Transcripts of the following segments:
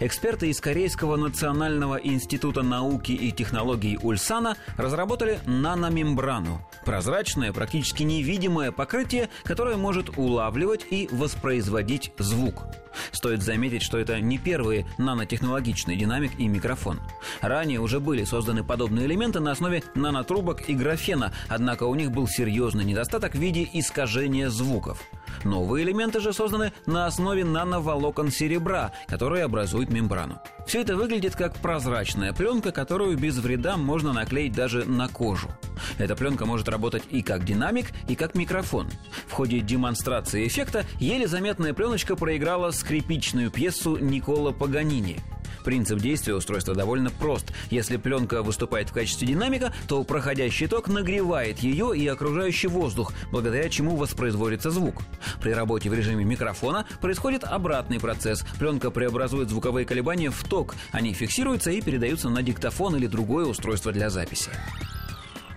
Эксперты из Корейского национального института науки и технологий Ульсана разработали наномембрану – прозрачное, практически невидимое покрытие, которое может улавливать и воспроизводить звук. Стоит заметить, что это не первые нанотехнологичный динамик и микрофон. Ранее уже были созданы подобные элементы на основе нанотрубок и графена, однако у них был серьезный недостаток в виде искажения звуков. Новые элементы же созданы на основе нановолокон серебра, которые образуют мембрану. Все это выглядит как прозрачная пленка, которую без вреда можно наклеить даже на кожу. Эта пленка может работать и как динамик, и как микрофон. В ходе демонстрации эффекта еле заметная пленочка проиграла скрипичную пьесу Никола Паганини – Принцип действия устройства довольно прост. Если пленка выступает в качестве динамика, то проходящий ток нагревает ее и окружающий воздух, благодаря чему воспроизводится звук. При работе в режиме микрофона происходит обратный процесс. Пленка преобразует звуковые колебания в ток. Они фиксируются и передаются на диктофон или другое устройство для записи.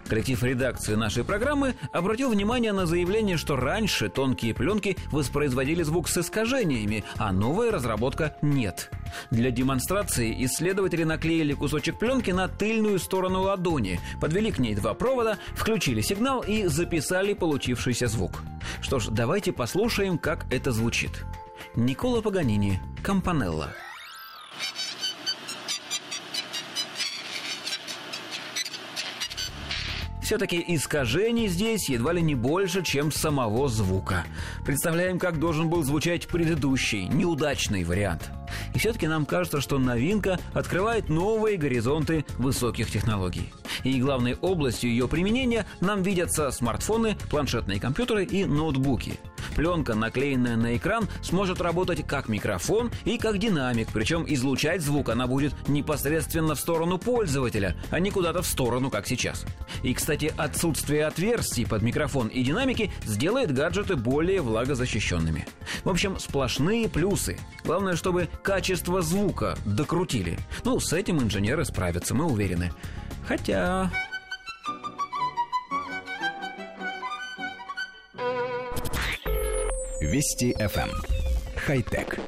Коллектив редакции нашей программы обратил внимание на заявление, что раньше тонкие пленки воспроизводили звук с искажениями, а новая разработка нет. Для демонстрации исследователи наклеили кусочек пленки на тыльную сторону ладони, подвели к ней два провода, включили сигнал и записали получившийся звук. Что ж, давайте послушаем, как это звучит. Никола Паганини, Кампанелла. Все-таки искажений здесь едва ли не больше, чем самого звука. Представляем, как должен был звучать предыдущий, неудачный вариант. И все-таки нам кажется, что новинка открывает новые горизонты высоких технологий. И главной областью ее применения нам видятся смартфоны, планшетные компьютеры и ноутбуки – Пленка, наклеенная на экран, сможет работать как микрофон и как динамик, причем излучать звук она будет непосредственно в сторону пользователя, а не куда-то в сторону, как сейчас. И, кстати, отсутствие отверстий под микрофон и динамики сделает гаджеты более влагозащищенными. В общем, сплошные плюсы. Главное, чтобы качество звука докрутили. Ну, с этим инженеры справятся, мы уверены. Хотя... Вести FM. Эм. Хай-тек.